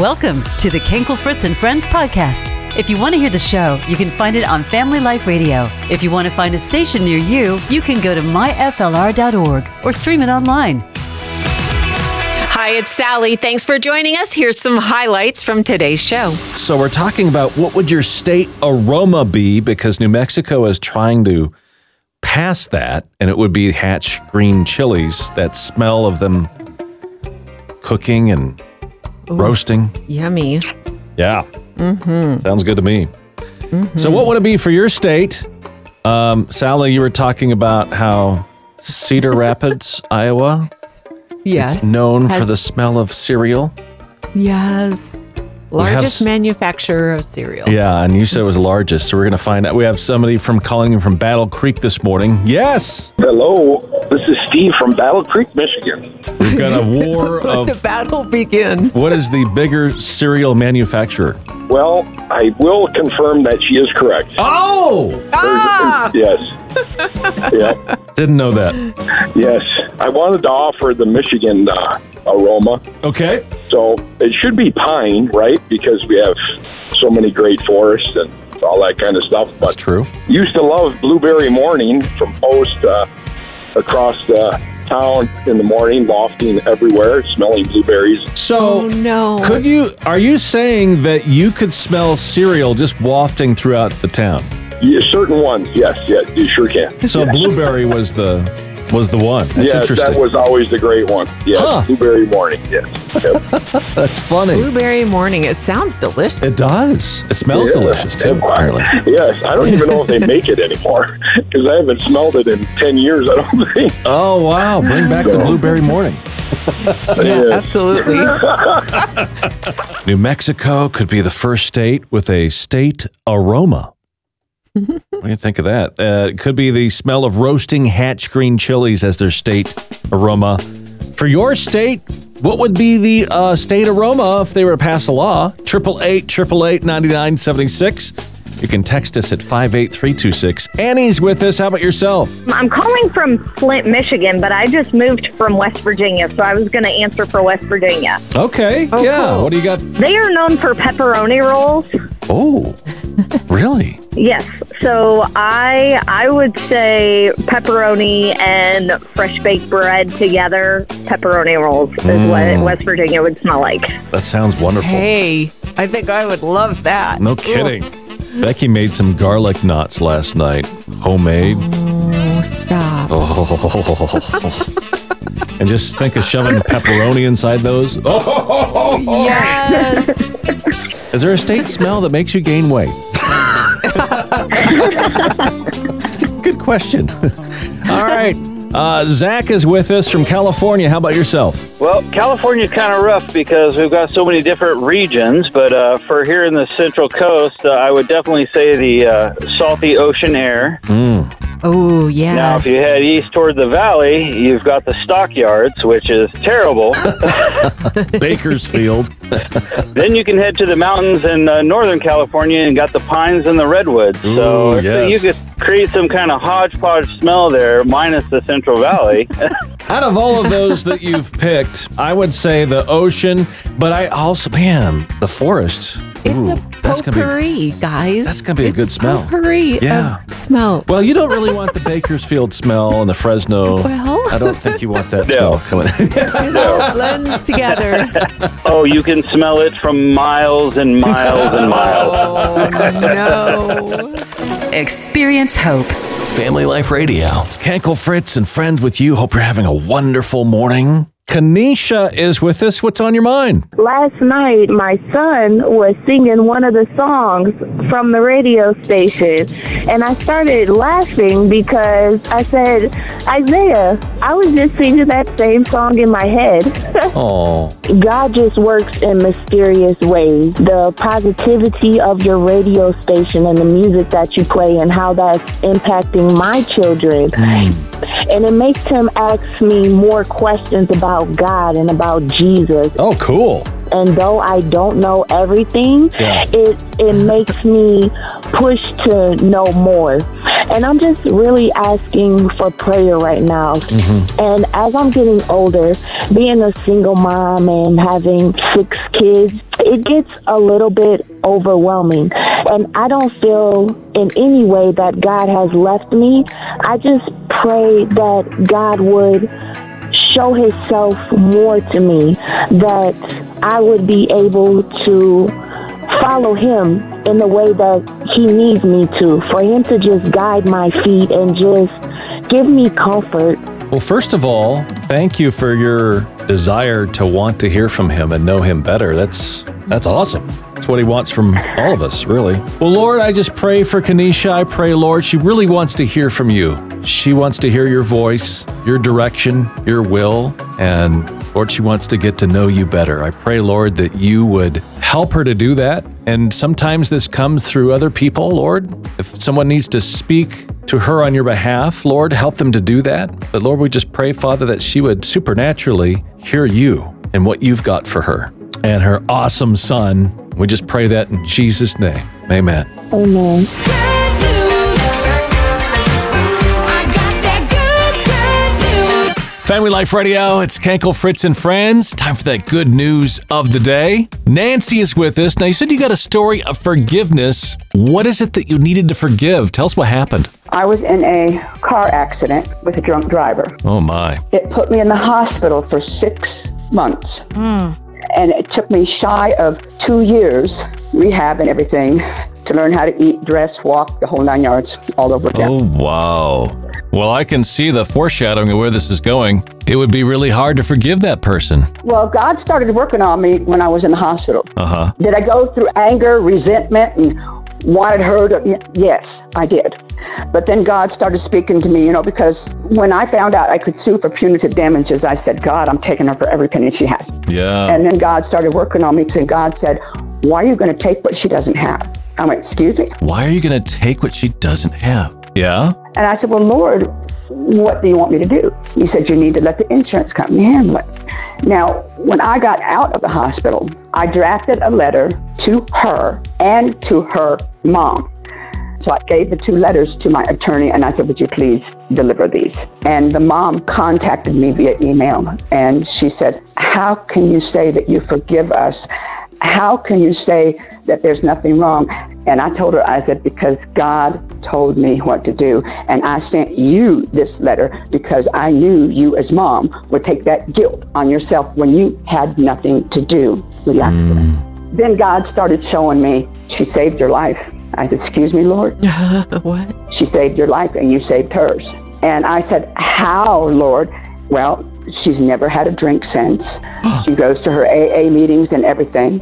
Welcome to the Kankel Fritz and Friends podcast. If you want to hear the show, you can find it on Family Life Radio. If you want to find a station near you, you can go to myflr.org or stream it online. Hi, it's Sally. Thanks for joining us. Here's some highlights from today's show. So we're talking about what would your state aroma be because New Mexico is trying to pass that and it would be hatch green chilies, that smell of them cooking and roasting. Yummy. Yeah. Mm-hmm. Sounds good to me. So, what would it be for your state? Um, Sally, you were talking about how Cedar Rapids, Iowa, Yes. is known Has- for the smell of cereal. Yes. Have Largest s- manufacturer of cereal. Yeah, and you said it was largest, so we're going to find out. We have somebody from calling in from Battle Creek this morning. Yes, Hello, this is Steve from Battle Creek, Michigan. we've got a war Let the of battle begin. what is the bigger cereal manufacturer? Well, I will confirm that she is correct. Oh, Ah! Yes. Yeah. didn't know that. Yes. I wanted to offer the Michigan uh, aroma. Okay, So it should be pine, right? Because we have so many great forests and all that kind of stuff. that's true. used to love blueberry morning from Post uh, across the town in the morning, lofting everywhere, smelling blueberries. So, Oh, no. could you? Are you saying that you could smell cereal just wafting throughout the town? Yeah, certain ones, yes, yes, you sure can. So blueberry was the was the one. That's yes, interesting. that was always the great one. Yeah, Huh. blueberry morning. Yes. Yep. That's funny. Blueberry morning. It sounds delicious. It does. It smells Yeah. delicious too. Apparently. yes, I don't even know if they make it anymore because I haven't smelled it in ten years. I don't think. Oh wow! Bring back the blueberry morning. Yeah, absolutely. New Mexico could be the first state with a state aroma. What do you think of that? Uh, it could be the smell of roasting hatch green chilies as their state aroma. For your state, what would be the uh, state aroma if they were to pass a law? Triple eight, triple eight, ninety nine seventy six. You can text us at five eight three two six. Annie's with us. How about yourself? I'm calling from Flint, Michigan, but I just moved from West Virginia, so I was going to answer for West Virginia. Okay. Oh, yeah. cool. What do you got? They are known for pepperoni rolls. Oh, really? Yes, so I I would say pepperoni and fresh baked bread together. Pepperoni rolls is Mm. what West Virginia would smell like. That sounds wonderful. Hey, I think I would love that. No kidding. Becky made some garlic knots last night, homemade. Oh, stop. Oh. and just think of shoving pepperoni inside those. Oh, Yes. is there a state smell that makes you gain weight? Good question. All right. Uh, Zack is with us from California. How about yourself? Well, California's kind of rough because we've got so many different regions, but uh, for here in the Central Coast, uh, I would definitely say the uh, salty ocean air. Oh, yeah. Now, if you head east toward the valley, you've got the stockyards, which is terrible. Bakersfield. then you can head to the mountains in uh, Northern California and got the pines and the redwoods. so Ooh, so yes. you could create some kind of hodgepodge smell there, minus the Central Valley. Out of all of those that you've picked, I would say the ocean, but I also, man, the forest. It's Ooh, a that's gonna be guys. that's gonna be a good smell. Potpourri Yeah. of smell. Well, you don't really want the Bakersfield smell and the Fresno. Well. I don't think you want that No. smell coming in. It all blends together. oh, you can smell it from miles and miles and miles. Oh, no. Experience hope. Family Life Radio. It's Kankel Fritz and friends with you. Hope you're having a wonderful morning. Kenisha is with us. What's on your mind? Last night, my son was singing one of the songs from the radio station, and I started laughing because I said, Isaiah, I was just singing that same song in my head. Oh, God just works in mysterious ways. The positivity of your radio station and the music that you play and how that's impacting my children. Hmm. And it makes him ask me more questions about God and about Jesus. oh, cool. And though I don't know everything, Yeah. it it makes me push to know more. And I'm just really asking for prayer right now. Mm-hmm. And as I'm getting older, being a single mom and having six kids, it gets a little bit overwhelming. And I don't feel in any way that God has left me. I just pray that God would show himself more to me, that I would be able to follow him in the way that he needs me to, for him to just guide my feet and just give me comfort. Well, first of all, thank you for your desire to want to hear from him and know him better. That's that's awesome. That's what he wants from all of us, really. Well, Lord, I just pray for Kenisha. I pray, Lord, she really wants to hear from you. She wants to hear your voice, your direction, your will, and Lord, she wants to get to know you better. I pray, Lord, that you would help her to do that. And sometimes this comes through other people, Lord. If someone needs to speak to her on your behalf, Lord, help them to do that. But Lord, we just pray, Father, that she would supernaturally hear you and what you've got for her and her awesome son. We just pray that in Jesus' name. Amen. Amen. Family Life Radio, it's Kankel, Fritz, and Friends. Time for that good news of the day. Nancy is with us. Now, you said you got a story of forgiveness. What is it that you needed to forgive? Tell us what happened. I was in a car accident with a drunk driver. Oh, my. It put me in the hospital for six months. Hmm. And it took me shy of two years, rehab and everything, to learn how to eat, dress, walk, the whole nine yards, all over again. Oh, wow. Well, I can see the foreshadowing of where this is going. It would be really hard to forgive that person. Well, God started working on me when I was in the hospital. Uh huh. Did I go through anger, resentment, and wanted her to? Yes, I did. But then God started speaking to me, you know, because when I found out I could sue for punitive damages, I said, God, I'm taking her for every penny she has. Yeah. And then God started working on me, and God said, Why are you going to take what she doesn't have? I went, Excuse me? Why are you going to take what she doesn't have? Yeah. And I said, Well, Lord, what do you want me to do? He said, You need to let the insurance company handle it. Now, when I got out of the hospital, I drafted a letter to her and to her mom. So I gave the two letters to my attorney and I said, Would you please deliver these? And the mom contacted me via email and she said, How can you say that you forgive us? How can you say that there's nothing wrong? And I told her, I said, Because God told me what to do. And I sent you this letter because I knew you as mom would take that guilt on yourself when you had nothing to do with the accident. Then God started showing me, She saved your life. I said, Excuse me, Lord. what? She saved your life and you saved hers. And I said, How, Lord? Well, she's never had a drink since. she goes to her AA meetings and everything.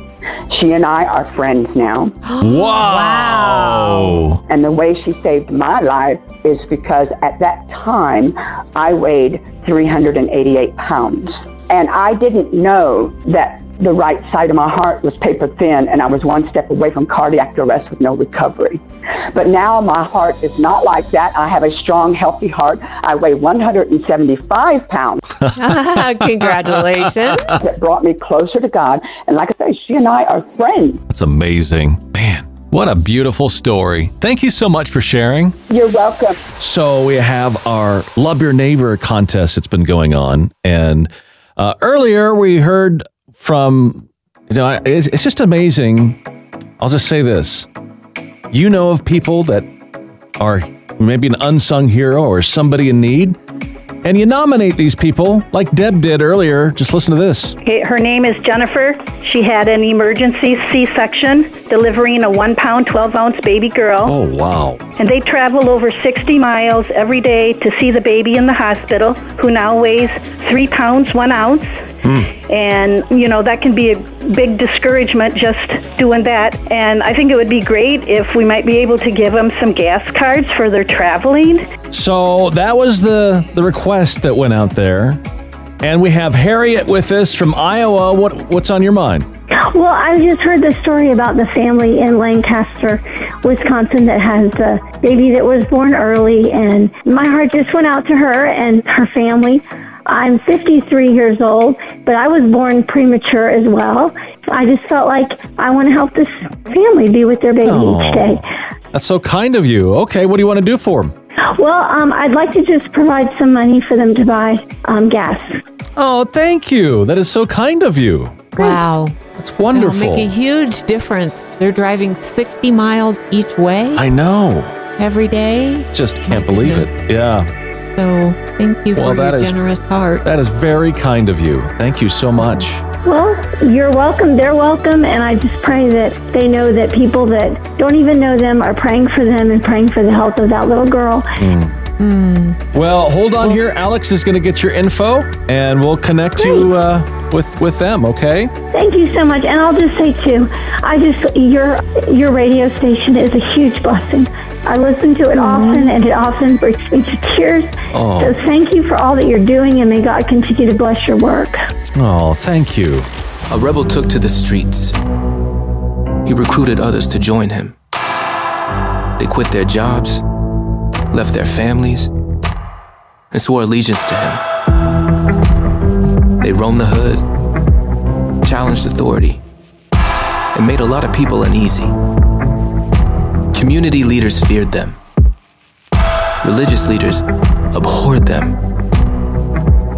She and I are friends now. Wow. And the way she saved my life is because at that time I weighed 388 pounds. And I didn't know that the right side of my heart was paper thin and I was one step away from cardiac arrest with no recovery. But now my heart is not like that. I have a strong, healthy heart. I weigh 175 pounds. Congratulations. that brought me closer to God. And like I say, she and I are friends. That's amazing. Man, what a beautiful story. Thank you so much for sharing. You're welcome. So we have our Love Your Neighbor contest that's been going on. And uh, earlier we heard from, you know, it's, it's just amazing. I'll just say this. You know of people that are maybe an unsung hero or somebody in need, and you nominate these people like Deb did earlier. Just listen to this. Her name is Jennifer. She had an emergency C section delivering a one pound, 12 ounce baby girl. Oh, wow. And they travel over 60 miles every day to see the baby in the hospital, who now weighs three pounds, one ounce. And, you know, that can be a big discouragement just doing that. And I think it would be great if we might be able to give them some gas cards for their traveling. So that was the the request that went out there, and we have Harriot with us from Iowa. What what's on your mind? Well, I just heard the story about the family in Lancaster, Wisconsin, that has a baby that was born early, and my heart just went out to her and her family. I'm 53 years old, but I was born premature as well, I just felt like I want to help this family be with their baby Oh. each day. That's so kind of you. Okay, what do you want to do for them? Well, um, I'd like to just provide some money for them to buy um, gas. Oh, thank you. That is so kind of you. Wow. That's wonderful. It'll make a huge difference. They're driving 60 miles each way I know. every day. Just can't believe it. Yeah. So thank you Well, for that your is- generous heart. That is very kind of you. Thank you so much. Well, you're welcome. They're welcome. And I just pray that they know that people that don't even know them are praying for them and praying for the health of that little girl. Well, hold on here. Alex is going to get your info, and we'll connect you uh, with with them. Okay. Thank you so much. And I'll just say too, I just your your radio station is a huge blessing. I listen to it often, and it often brings me to tears. Oh. So thank you for all that you're doing, and may God continue to bless your work. Oh, thank you. A rebel took to the streets. He recruited others to join him. They quit their jobs, left their families, and swore allegiance to him. They roamed the hood, challenged authority, and made a lot of people uneasy. Community leaders feared them. Religious leaders abhorred them.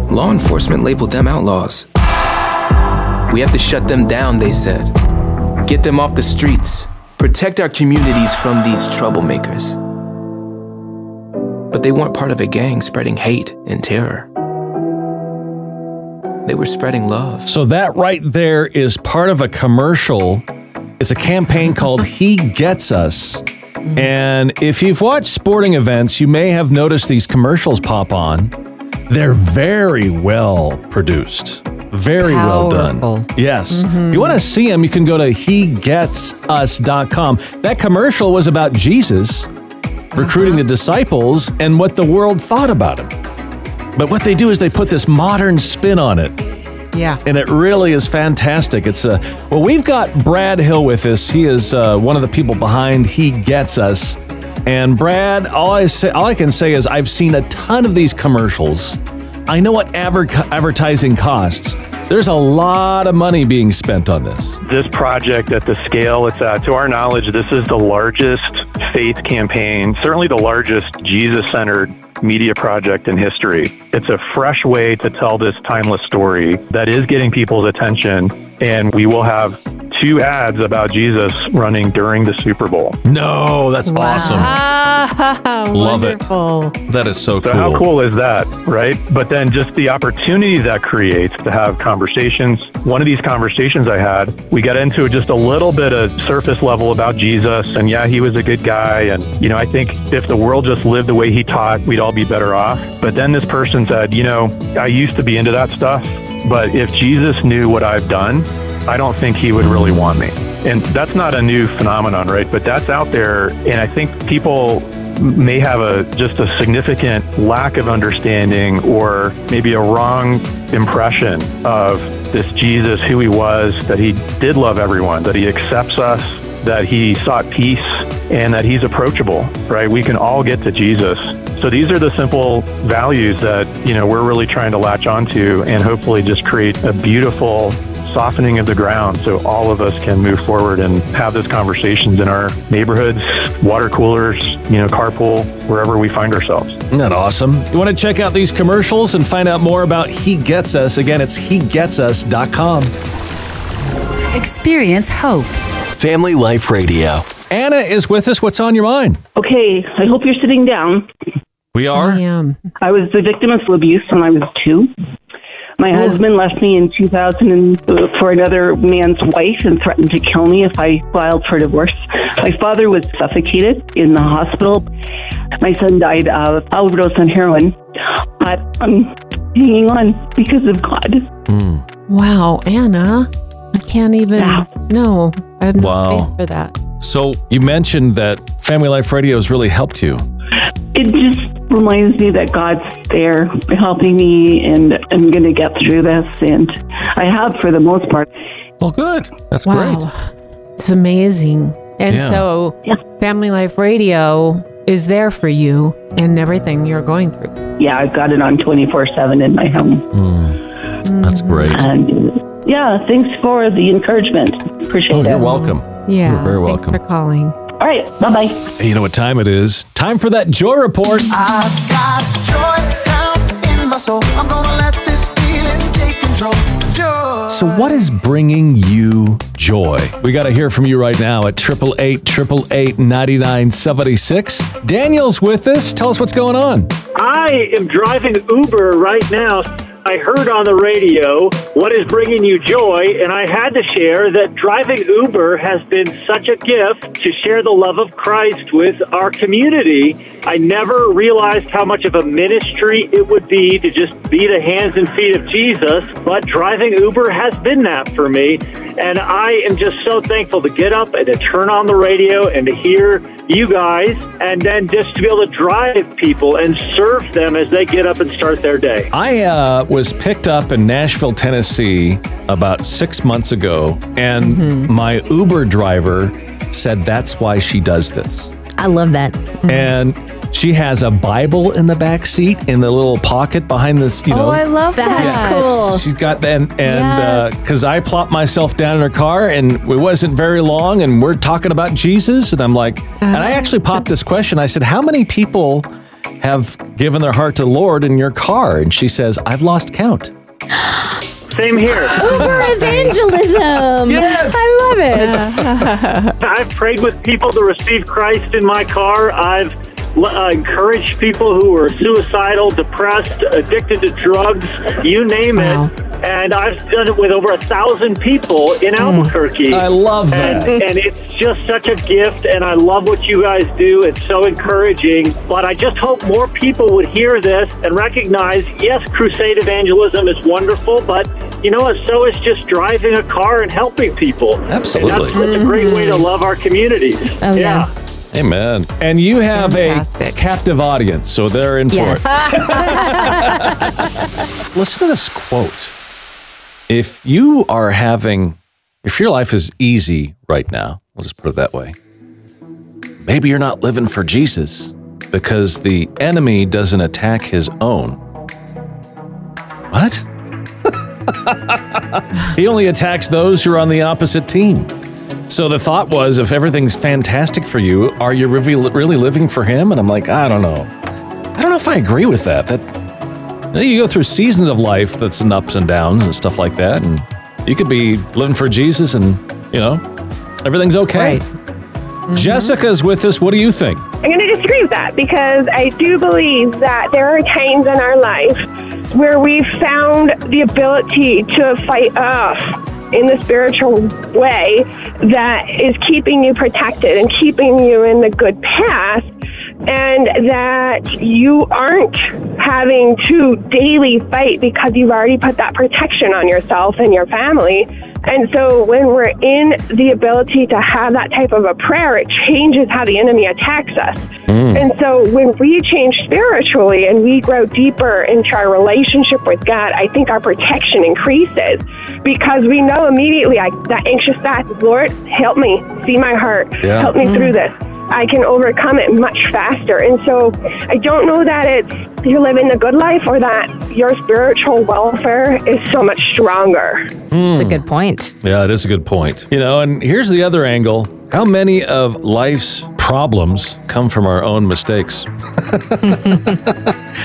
Law enforcement labeled them outlaws. We have to shut them down, they said. Get them off the streets. Protect our communities from these troublemakers. But they weren't part of a gang spreading hate and terror. They were spreading love. So that right there is part of a commercial. It's a campaign called He Gets Us. And if you've watched sporting events, you may have noticed these commercials pop on. They're very well produced. Very well done. Yes. If you want to see them, you can go to hegetsus.com. That commercial was about Jesus uh-huh. recruiting the disciples and what the world thought about him. But what they do is they put this modern spin on it Yeah. and it really is fantastic. It's a well, we've got Brad Hill with us. He is uh, one of the people behind He Gets Us. And Brad, all I say, all I can say is I've seen a ton of these commercials. I know what adver- advertising costs. There's a lot of money being spent on this. this project at the scale it's at, to our knowledge, this is the largest faith campaign, certainly the largest Jesus centered media project in history. It's a fresh way to tell this timeless story that is getting people's attention. And we will have two ads about Jesus running during the Super Bowl. No, that's awesome. Ah, Love it. That is so So cool. how cool is that, right? But then just the opportunity that creates to have conversations. One of these conversations I had, we got into just a little bit of surface level about Jesus and yeah, he was a good guy and you know, I think if the world just lived the way he taught, we'd all be better off. But then this person said, you know, I used to be into that stuff, but if Jesus knew what I've done, I don't think he would really want me. And that's not a new phenomenon, right? But that's out there. And I think people may have a just a significant lack of understanding or maybe a wrong impression of this Jesus, who he was, that he did love everyone, that he accepts us, that he sought peace, and that he's approachable, right? We can all get to Jesus. So these are the simple values that, you know, we're really trying to latch onto and hopefully just create a beautiful softening of the ground so all of us can move forward and have those conversations in our neighborhoods, water coolers, you know, carpool, wherever we find ourselves. Isn't that awesome? You want to check out these commercials and find out more about He Gets Us? Again, it's hegetsus.com. Experience hope. Family Life Radio. Anna is with us. What's on your mind? Okay, I hope you're sitting down. We are. I am. I was the victim of abuse when I was two. My husband left me in 2000 and, uh, for another man's wife and threatened to kill me if I filed for divorce. My father was suffocated in the hospital. My son died of overdose on heroin. But I'm hanging on because of God. Wow, Anna. I can't even. No, I have no Wow. space for that. So you mentioned that Family Life Radio has really helped you. It just reminds me that God's there helping me and I'm going to get through this. And I have for the most part. Well, good. That's wow. It's amazing. And Yeah. so, Family Life Radio is there for you and everything you're going through. Yeah, I've got it on 24 7 in my home. Hmm. That's mm. great. And Yeah, thanks for the encouragement. Appreciate Oh, it. you're welcome. Yeah. You're very thanks welcome. for calling. All right, bye bye. Hey, you know what time it is? Time for that joy report. I've got joy down in my soul. I'm gonna let this feeling take control. Joy. So, what is bringing you joy? We got to hear from you right now at 888 888 9976. Daniel's with us. Tell us what's going on. I am driving Uber right now. I heard on the radio what is bringing you joy, and I had to share that driving Uber has been such a gift to share the love of Christ with our community. I never realized how much of a ministry it would be to just be the hands and feet of Jesus, but driving Uber has been that for me. And I am just so thankful to get up and to turn on the radio and to hear you guys, and then just to be able to drive people and serve them as they get up and start their day. I uh, was picked up in Nashville, Tennessee about six months ago, and my Uber driver said that's why she does this. I love that. And she has a Bible in the back seat in the little pocket behind this, you oh, know. oh, I love that. That's cool. She's got that, and uh, Yes. because I plopped myself down in her car, and it wasn't very long, and we're talking about Jesus, and I'm like, and I actually popped this question. I said, "How many people have given their heart to the Lord in your car?" And she says, "I've lost count." Same here. Uber evangelism. Yes. I love it. I've prayed with people to receive Christ in my car. I've uh, encouraged people who are suicidal, depressed, addicted to drugs, you name it. And I've done it with over a thousand people in Albuquerque. I love that. And, and it's just such a gift, and I love what you guys do. It's so encouraging. But I just hope more people would hear this and recognize yes, crusade evangelism is wonderful, but you know what? So is just driving a car and helping people. Absolutely. And that's such a great way to love our communities. Oh, yeah. Amen. And you have a captive audience, so they're in for Yes. it. Listen to this quote. If you are having, if your life is easy right now, we'll just put it that way, maybe you're not living for Jesus because the enemy doesn't attack his own. What? he only attacks those who are on the opposite team. So the thought was, if everything's fantastic for you, are you really, really living for him? And I'm like, I don't know. I don't know if I agree with that. That you, know, you go through seasons of life that's in ups and downs and stuff like that, and you could be living for Jesus, and you know, everything's okay. Mm-hmm. Jessica's with us. What do you think? I'm going to disagree with that because I do believe that there are times in our life where we've found the ability to fight off in the spiritual way that is keeping you protected and keeping you in the good path and that you aren't having to daily fight because you've already put that protection on yourself and your family. And so when we're in the ability to have that type of a prayer, it changes how the enemy attacks us. Mm. And so when we change spiritually and we grow deeper into our relationship with God, I think our protection increases because we know immediately I, that anxious thought, Lord, help me see my heart. Yeah. Help me through mm. this. I can overcome it much faster. And so I don't know that it's you're living the good life or that your spiritual welfare is so much stronger. It's a good point. Yeah, it is a good point. You know, and here's the other angle. How many of life's problems come from our own mistakes?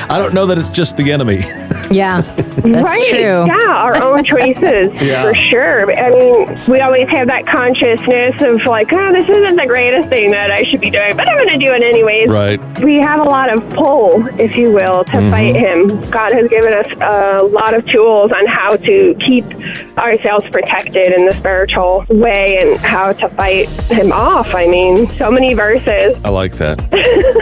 I don't know that it's just the enemy. Yeah, that's right. true. Yeah, our own choices Yeah. for sure. I mean, we always have that consciousness of like, oh, this isn't the greatest thing that I should be doing, but I'm going to do it anyways. Right. We have a lot of pull, if you will, to Mhm. fight him. God has given us a lot of tools on how to keep ourselves protected in the spiritual way and how to fight him off. I mean, so many verses. I like that.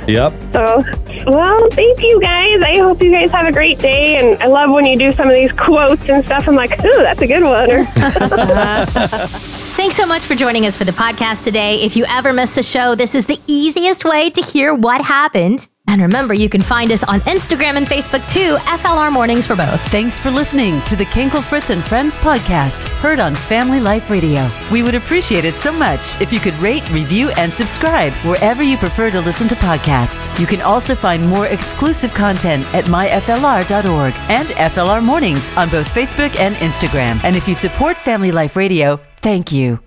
yep. So, well, thank you guys. I hope you guys have a great day. And I love when you do some of these quotes and stuff. I'm like, ooh, that's a good one. Thanks so much for joining us for the podcast today. If you ever miss the show, this is the easiest way to hear what happened And remember, you can find us on Instagram and Facebook too, FLR Mornings for both. Thanks for listening to the Kankel Fritz and Friends podcast, heard on Family Life Radio. We would appreciate it so much if you could rate, review, and subscribe wherever you prefer to listen to podcasts. You can also find more exclusive content at myflr.org and FLR Mornings on both Facebook and Instagram. And if you support Family Life Radio, thank you.